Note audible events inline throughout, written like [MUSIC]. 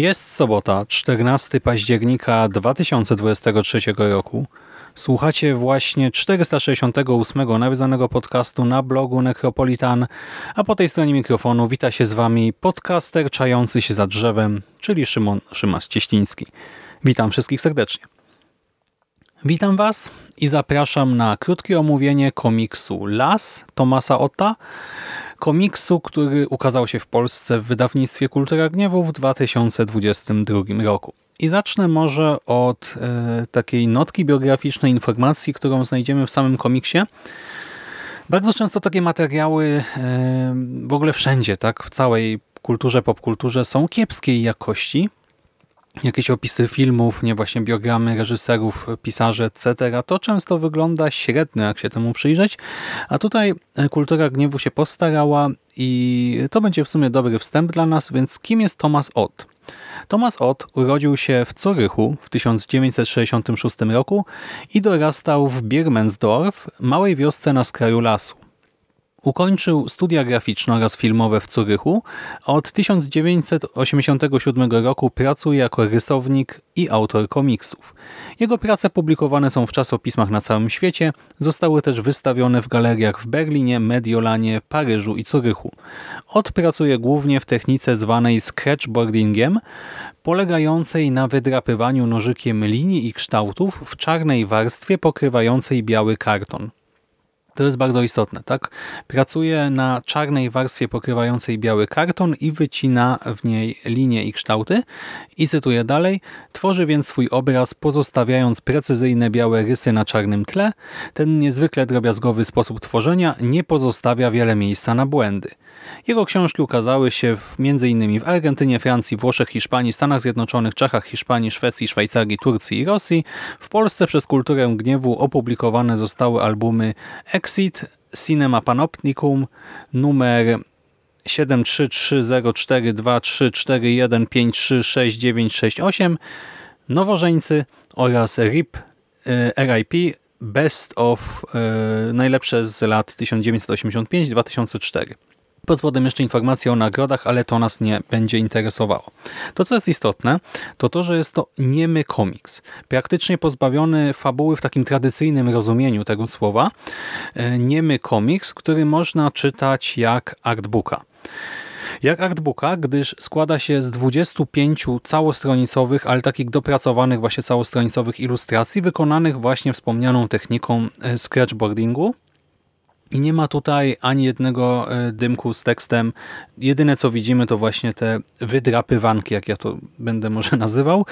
Jest sobota, 14 października 2023 roku. Słuchacie właśnie 468 nawiązanego podcastu na blogu Necropolitan, a po tej stronie mikrofonu wita się z Wami podcaster czający się za drzewem, czyli Szymon Szymas-Cieśliński. Witam wszystkich serdecznie. Witam Was i zapraszam na krótkie omówienie komiksu Las Tomasa Otta, komiksu, który ukazał się w Polsce w wydawnictwie Kultura Gniewu w 2022 roku. I zacznę może od e, takiej notki biograficznej, informacji, którą znajdziemy w samym komiksie. Bardzo często takie materiały e, w ogóle wszędzie, tak, w całej kulturze, popkulturze są kiepskiej jakości, jakieś opisy filmów, nie właśnie biogramy reżyserów, pisarzy, etc., to często wygląda średnio, jak się temu przyjrzeć, a tutaj Kultura Gniewu się postarała i to będzie w sumie dobry wstęp dla nas, więc kim jest Thomas Ott? Thomas Ott urodził się w Zurychu w 1966 roku i dorastał w Birmensdorf, małej wiosce na skraju lasu. Ukończył studia graficzne oraz filmowe w Curychu, od 1987 roku pracuje jako rysownik i autor komiksów. Jego prace publikowane są w czasopismach na całym świecie, zostały też wystawione w galeriach w Berlinie, Mediolanie, Paryżu i Curychu. Odpracuje głównie w technice zwanej sketchboardingiem, polegającej na wydrapywaniu nożykiem linii i kształtów w czarnej warstwie pokrywającej biały karton. To jest bardzo istotne, tak? Pracuje na czarnej warstwie pokrywającej biały karton i wycina w niej linie i kształty. I cytuję dalej, tworzy więc swój obraz pozostawiając precyzyjne białe rysy na czarnym tle. Ten niezwykle drobiazgowy sposób tworzenia nie pozostawia wiele miejsca na błędy. Jego książki ukazały się m.in. w Argentynie, Francji, Włoszech, Hiszpanii, Stanach Zjednoczonych, Czechach, Hiszpanii, Szwecji, Szwajcarii, Turcji i Rosji. W Polsce przez Kulturę Gniewu opublikowane zostały albumy Exit, Cinema Panopticum, numer 733042341536968, Nowożeńcy oraz RIP, e, RIP Best of e, najlepsze z lat 1985-2004. Pod jeszcze informacja o nagrodach, ale to nas nie będzie interesowało. To, co jest istotne, to to, że jest to niemy komiks. Praktycznie pozbawiony fabuły w takim tradycyjnym rozumieniu tego słowa. E, niemy komiks, który można czytać jak artbooka. Jak artbooka, gdyż składa się z 25 całostronicowych, ale takich dopracowanych właśnie całostronicowych ilustracji, wykonanych właśnie wspomnianą techniką e, sketchboardingu, i nie ma tutaj ani jednego e, dymku z tekstem. Jedyne co widzimy to właśnie te wydrapywanki, jak ja to będę może [LAUGHS] nazywał.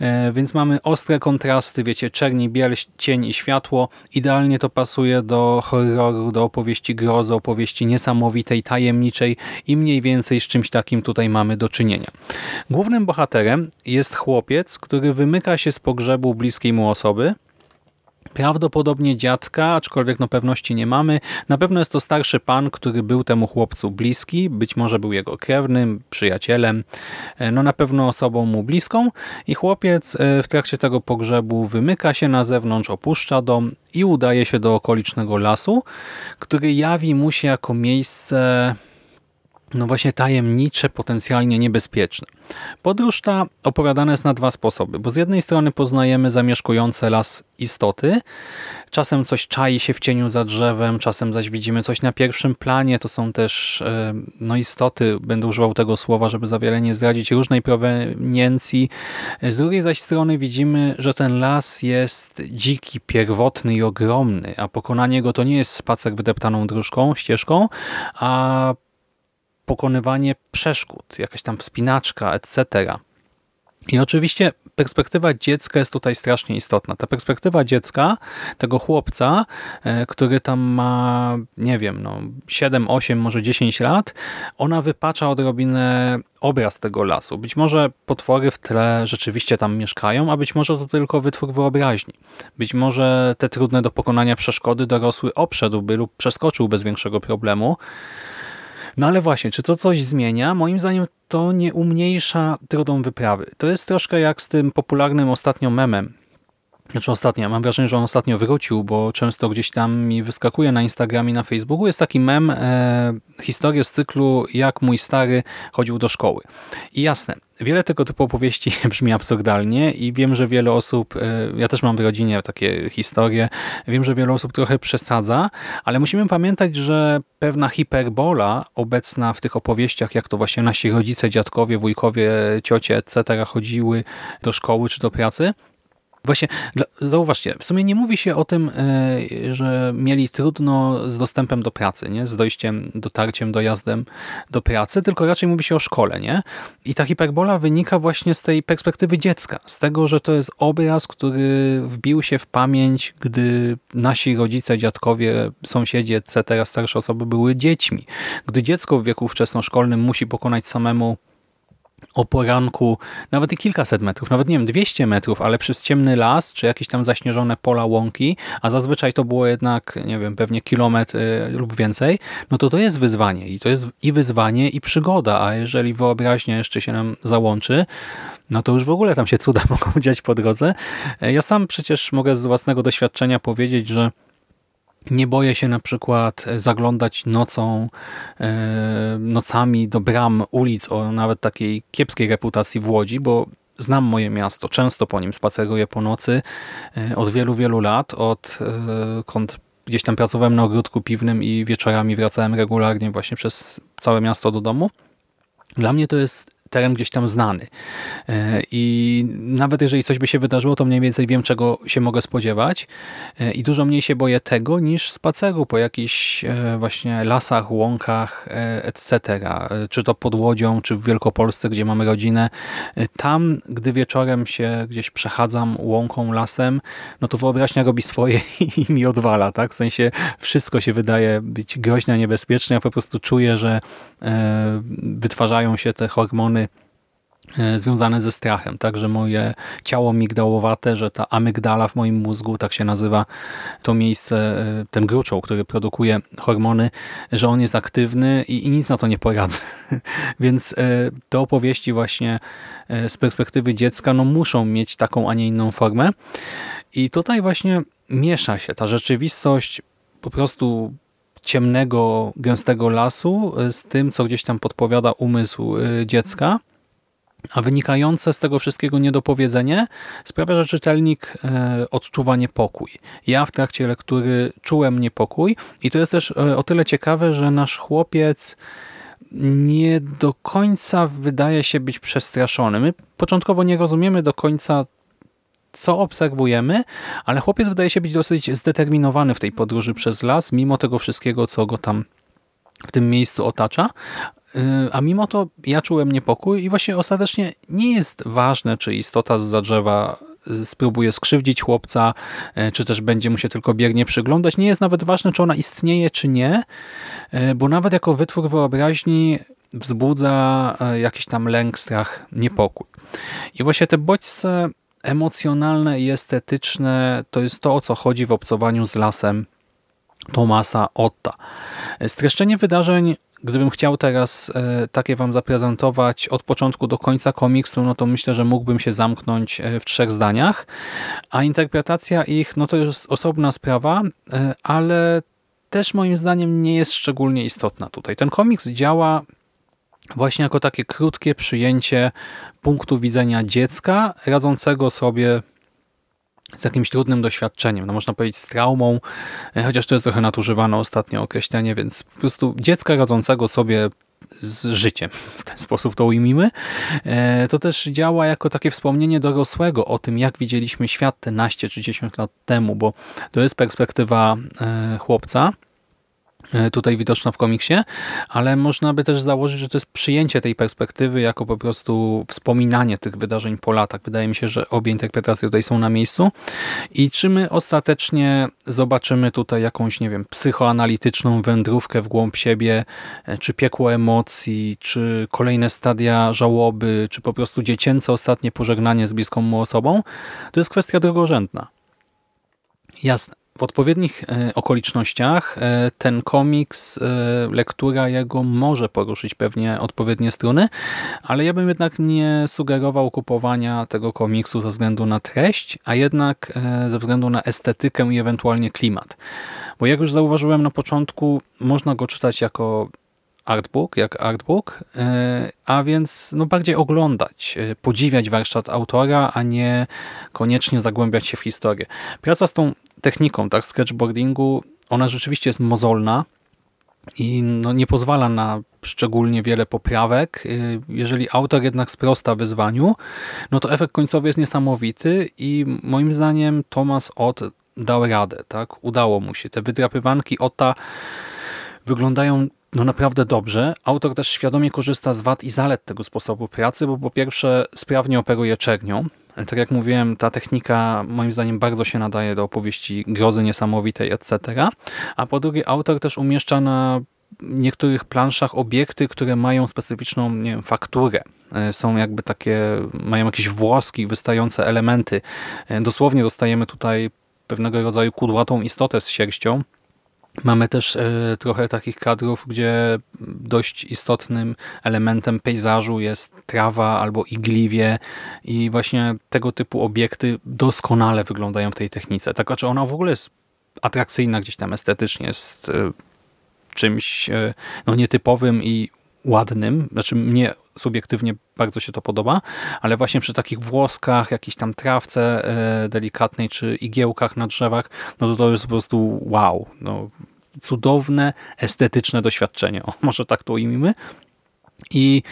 E, więc mamy ostre kontrasty, wiecie, czerni, biel, cień i światło. Idealnie to pasuje do horroru, do opowieści grozy, opowieści niesamowitej, tajemniczej i mniej więcej z czymś takim tutaj mamy do czynienia. Głównym bohaterem jest chłopiec, który wymyka się z pogrzebu bliskiej mu osoby, Prawdopodobnie dziadka, aczkolwiek no pewności nie mamy. Na pewno jest to starszy pan, który był temu chłopcu bliski, być może był jego krewnym, przyjacielem, e, no na pewno osobą mu bliską i chłopiec e, w trakcie tego pogrzebu wymyka się na zewnątrz, opuszcza dom i udaje się do okolicznego lasu, który jawi mu się jako miejsce no właśnie tajemnicze, potencjalnie niebezpieczne. Podróż ta opowiadana jest na dwa sposoby, bo z jednej strony poznajemy zamieszkujące las istoty, czasem coś czai się w cieniu za drzewem, czasem zaś widzimy coś na pierwszym planie, to są też e, no istoty, będę używał tego słowa, żeby za wiele nie zdradzić, różnej proweniencji. Z drugiej zaś strony widzimy, że ten las jest dziki, pierwotny i ogromny, a pokonanie go to nie jest spacer wydeptaną dróżką, ścieżką, a pokonywanie przeszkód, jakaś tam wspinaczka, etc. I oczywiście perspektywa dziecka jest tutaj strasznie istotna. Ta perspektywa dziecka, tego chłopca, e, który tam ma, nie wiem, no 7, 8, może 10 lat, ona wypacza odrobinę obraz tego lasu. Być może potwory w tle rzeczywiście tam mieszkają, a być może to tylko wytwór wyobraźni. Być może te trudne do pokonania przeszkody dorosły obszedłby lub przeskoczył bez większego problemu. No ale właśnie, czy to coś zmienia? Moim zdaniem to nie umniejsza trudną wyprawy. To jest troszkę jak z tym popularnym ostatnio memem. Znaczy ostatnio, mam wrażenie, że on ostatnio wrócił, bo często gdzieś tam mi wyskakuje na Instagramie, na Facebooku. Jest taki mem, e, historia z cyklu jak mój stary chodził do szkoły. I jasne, wiele tego typu opowieści [LAUGHS] brzmi absurdalnie i wiem, że wiele osób, e, ja też mam w rodzinie takie historie, wiem, że wiele osób trochę przesadza, ale musimy pamiętać, że pewna hiperbola obecna w tych opowieściach, jak to właśnie nasi rodzice, dziadkowie, wujkowie, ciocie, etc. chodziły do szkoły czy do pracy, Właśnie, zauważcie, w sumie nie mówi się o tym, e, że mieli trudno z dostępem do pracy, nie? z dojściem, dotarciem, dojazdem do pracy, tylko raczej mówi się o szkole. nie? I ta hiperbola wynika właśnie z tej perspektywy dziecka, z tego, że to jest obraz, który wbił się w pamięć, gdy nasi rodzice, dziadkowie, sąsiedzi, etc., starsze osoby były dziećmi. Gdy dziecko w wieku wczesnoszkolnym musi pokonać samemu o poranku nawet i kilkaset metrów, nawet nie wiem, 200 metrów, ale przez ciemny las, czy jakieś tam zaśnieżone pola, łąki, a zazwyczaj to było jednak, nie wiem, pewnie kilometr y, lub więcej, no to to jest wyzwanie i to jest i wyzwanie i przygoda, a jeżeli wyobraźnia jeszcze się nam załączy, no to już w ogóle tam się cuda [LAUGHS] mogą dziać po drodze. Ja sam przecież mogę z własnego doświadczenia powiedzieć, że nie boję się na przykład zaglądać nocą, e, nocami do bram ulic o nawet takiej kiepskiej reputacji w Łodzi, bo znam moje miasto, często po nim spaceruję po nocy e, od wielu, wielu lat, od e, gdzieś tam pracowałem na ogródku piwnym i wieczorami wracałem regularnie właśnie przez całe miasto do domu. Dla mnie to jest teren gdzieś tam znany. E, I nawet jeżeli coś by się wydarzyło, to mniej więcej wiem, czego się mogę spodziewać e, i dużo mniej się boję tego niż spaceru po jakichś e, właśnie lasach, łąkach, etc. Czy to pod Łodzią, czy w Wielkopolsce, gdzie mamy rodzinę. Tam, gdy wieczorem się gdzieś przechadzam łąką, lasem, no to wyobraźnia robi swoje [LAUGHS] i mi odwala, tak? W sensie wszystko się wydaje być groźne, niebezpieczne. Ja po prostu czuję, że wytwarzają się te hormony E, związane ze strachem, także moje ciało migdałowate, że ta amygdala w moim mózgu, tak się nazywa to miejsce, e, ten gruczoł, który produkuje hormony, że on jest aktywny i, i nic na to nie poradzę. [LAUGHS] Więc e, te opowieści właśnie z perspektywy dziecka no muszą mieć taką, a nie inną formę. I tutaj właśnie miesza się ta rzeczywistość po prostu ciemnego, gęstego lasu z tym, co gdzieś tam podpowiada umysł dziecka a wynikające z tego wszystkiego niedopowiedzenie sprawia, że czytelnik e, odczuwa niepokój. Ja w trakcie lektury czułem niepokój i to jest też e, o tyle ciekawe, że nasz chłopiec nie do końca wydaje się być przestraszony. My początkowo nie rozumiemy do końca, co obserwujemy, ale chłopiec wydaje się być dosyć zdeterminowany w tej podróży przez las, mimo tego wszystkiego, co go tam w tym miejscu otacza, Y, a mimo to ja czułem niepokój i właśnie ostatecznie nie jest ważne, czy istota z drzewa y, spróbuje skrzywdzić chłopca, y, czy też będzie mu się tylko biegnie przyglądać. Nie jest nawet ważne, czy ona istnieje, czy nie, bo nawet jako wytwór wyobraźni wzbudza jakiś tam lęk, strach, niepokój. I właśnie te bodźce emocjonalne i estetyczne to jest to, o co chodzi w obcowaniu z lasem Tomasa Otta. Streszczenie wydarzeń Gdybym chciał teraz e, takie wam zaprezentować od początku do końca komiksu, no to myślę, że mógłbym się zamknąć e, w trzech zdaniach, a interpretacja ich, no to jest osobna sprawa, e, ale też moim zdaniem nie jest szczególnie istotna tutaj. Ten komiks działa właśnie jako takie krótkie przyjęcie punktu widzenia dziecka radzącego sobie z jakimś trudnym doświadczeniem, no można powiedzieć z traumą, e, chociaż to jest trochę nadużywane ostatnio określenie, więc po prostu dziecka radzącego sobie z życiem, [LAUGHS] w ten sposób to ujmijmy, e, to też działa jako takie wspomnienie dorosłego o tym, jak widzieliśmy świat te naście czy 10 lat temu, bo to jest perspektywa e, chłopca, tutaj widoczna w komiksie, ale można by też założyć, że to jest przyjęcie tej perspektywy jako po prostu wspominanie tych wydarzeń po latach. Wydaje mi się, że obie interpretacje tutaj są na miejscu. I czy my ostatecznie zobaczymy tutaj jakąś, nie wiem, psychoanalityczną wędrówkę w głąb siebie, e, czy piekło emocji, czy kolejne stadia żałoby, czy po prostu dziecięce ostatnie pożegnanie z bliską mu osobą, to jest kwestia drugorzędna. Jasne. W odpowiednich e, okolicznościach e, ten komiks, e, lektura jego może poruszyć pewnie odpowiednie struny, ale ja bym jednak nie sugerował kupowania tego komiksu ze względu na treść, a jednak ze względu na estetykę i ewentualnie klimat. Bo jak już zauważyłem na początku, można go czytać jako artbook, jak artbook, a więc no bardziej oglądać, podziwiać warsztat autora, a nie koniecznie zagłębiać się w historię. Praca z tą techniką tak, sketchboardingu, ona rzeczywiście jest mozolna i no, nie pozwala na szczególnie wiele poprawek. Y, jeżeli autor jednak sprosta wyzwaniu, no to efekt końcowy jest niesamowity i moim zdaniem Thomas Ott dał radę. tak? Udało mu się. Te wydrapywanki Otta wyglądają no naprawdę dobrze. Autor też świadomie korzysta z wad i zalet tego sposobu pracy, bo po pierwsze sprawnie operuje czernią, tak jak mówiłem, ta technika moim zdaniem bardzo się nadaje do opowieści grozy niesamowitej, etc. A po drugie, autor też umieszcza na niektórych planszach obiekty, które mają specyficzną nie wiem, fakturę. E, są jakby takie, mają jakieś włoski, wystające elementy. E, dosłownie dostajemy tutaj pewnego rodzaju kudłatą istotę z sierścią, Mamy też e, trochę takich kadrów, gdzie dość istotnym elementem pejzażu jest trawa albo igliwie i właśnie tego typu obiekty doskonale wyglądają w tej technice. Tak, czy ona w ogóle jest atrakcyjna gdzieś tam estetycznie, jest e, czymś e, no, nietypowym i ładnym. Znaczy mnie subiektywnie bardzo się to podoba, ale właśnie przy takich włoskach, jakiejś tam trawce e, delikatnej, czy igiełkach na drzewach, no to to jest po prostu wow. No, cudowne, estetyczne doświadczenie. [LAUGHS] O, może tak to ujmijmy. I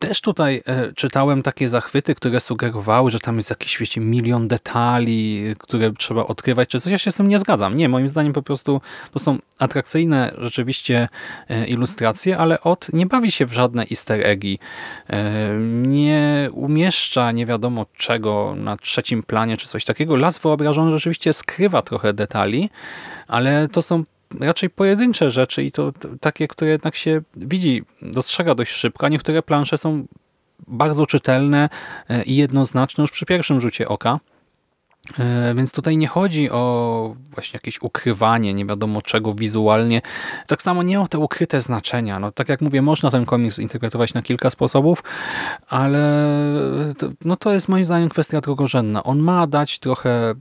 też tutaj e, czytałem takie zachwyty, które sugerowały, że tam jest jakiś, wiecie, milion detali, które trzeba odkrywać, czy coś. Ja się z tym nie zgadzam. Nie, moim zdaniem po prostu to są atrakcyjne rzeczywiście e, ilustracje, ale od nie bawi się w żadne easter eggi. E, nie umieszcza nie wiadomo czego na trzecim planie, czy coś takiego. Las wyobrażony rzeczywiście skrywa trochę detali, ale to są raczej pojedyncze rzeczy i to takie, które jednak się widzi, dostrzega dość szybko, a niektóre plansze są bardzo czytelne e, i jednoznaczne już przy pierwszym rzucie oka. E, więc tutaj nie chodzi o właśnie jakieś ukrywanie, nie wiadomo czego wizualnie. Tak samo nie o te ukryte znaczenia. No, tak jak mówię, można ten komiks interpretować na kilka sposobów, ale to, no to jest moim zdaniem kwestia drugorzędna. On ma dać trochę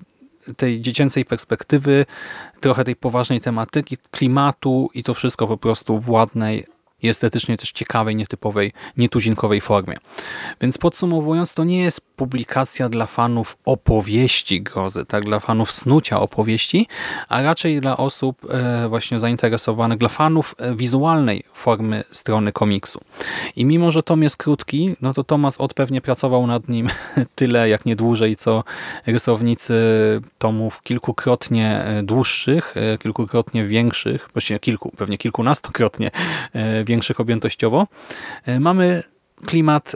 tej dziecięcej perspektywy, trochę tej poważnej tematyki, klimatu i to wszystko po prostu w ładnej, estetycznie też ciekawej, nietypowej, nietuzinkowej formie. Więc podsumowując, to nie jest publikacja dla fanów opowieści grozy, tak, dla fanów snucia opowieści, a raczej dla osób e, właśnie zainteresowanych, dla fanów e, wizualnej formy strony komiksu. I mimo, że tom jest krótki, no to Tomas Ott pewnie pracował nad nim [LAUGHS] tyle, jak nie dłużej, co rysownicy tomów kilkukrotnie e, dłuższych, kilkukrotnie większych, właściwie kilku, pewnie kilkunastokrotnie większych objętościowo. Mamy klimat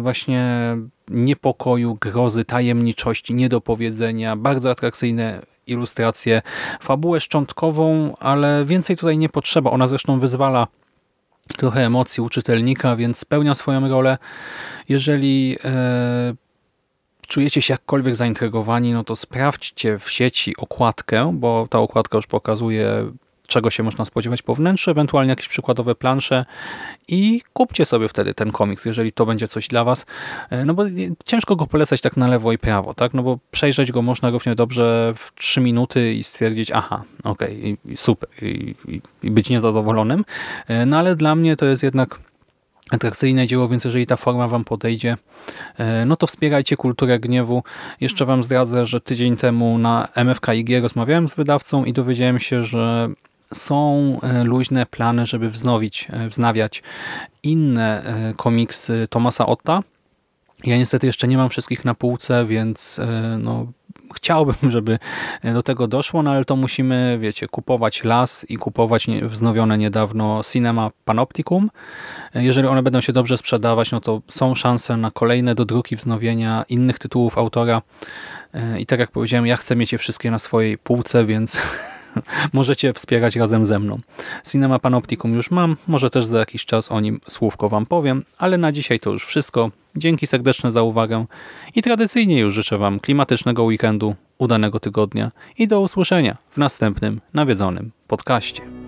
właśnie niepokoju, grozy, tajemniczości, niedopowiedzenia, bardzo atrakcyjne ilustracje, fabułę szczątkową, ale więcej tutaj nie potrzeba. Ona zresztą wyzwala trochę emocji u czytelnika, więc spełnia swoją rolę. Jeżeli e, czujecie się jakkolwiek zaintrygowani, no to sprawdźcie w sieci okładkę, bo ta okładka już pokazuje czego się można spodziewać po wnętrzu, ewentualnie jakieś przykładowe plansze i kupcie sobie wtedy ten komiks, jeżeli to będzie coś dla was, e, no bo ciężko go polecać tak na lewo i prawo, tak, no bo przejrzeć go można równie dobrze w 3 minuty i stwierdzić, aha, okej, okay, super i, i, być niezadowolonym, e, no ale dla mnie to jest jednak atrakcyjne dzieło, więc jeżeli ta forma Wam podejdzie, e, no to wspierajcie Kulturę Gniewu. Jeszcze Wam zdradzę, że tydzień temu na MFKIG rozmawiałem z wydawcą i dowiedziałem się, że są e, luźne plany, żeby wznowić, e, wznawiać inne komiksy Tomasa Otta. Ja niestety jeszcze nie mam wszystkich na półce, więc no, chciałbym, [LAUGHS] żeby do tego doszło, no ale to musimy, wiecie, kupować las i kupować wznowione niedawno Cinema Panopticum. Jeżeli one będą się dobrze sprzedawać, no to są szanse na kolejne dodruki wznowienia innych tytułów autora. I tak jak powiedziałem, ja chcę mieć je wszystkie na swojej półce, więc [LAUGHS] [LAUGHS] możecie wspierać razem ze mną. Cinema Panopticum już mam, może też za jakiś czas o nim słówko Wam powiem, ale na dzisiaj to już wszystko. Dzięki serdeczne za uwagę i tradycyjnie już życzę Wam klimatycznego weekendu, udanego tygodnia i do usłyszenia w następnym nawiedzonym podcaście.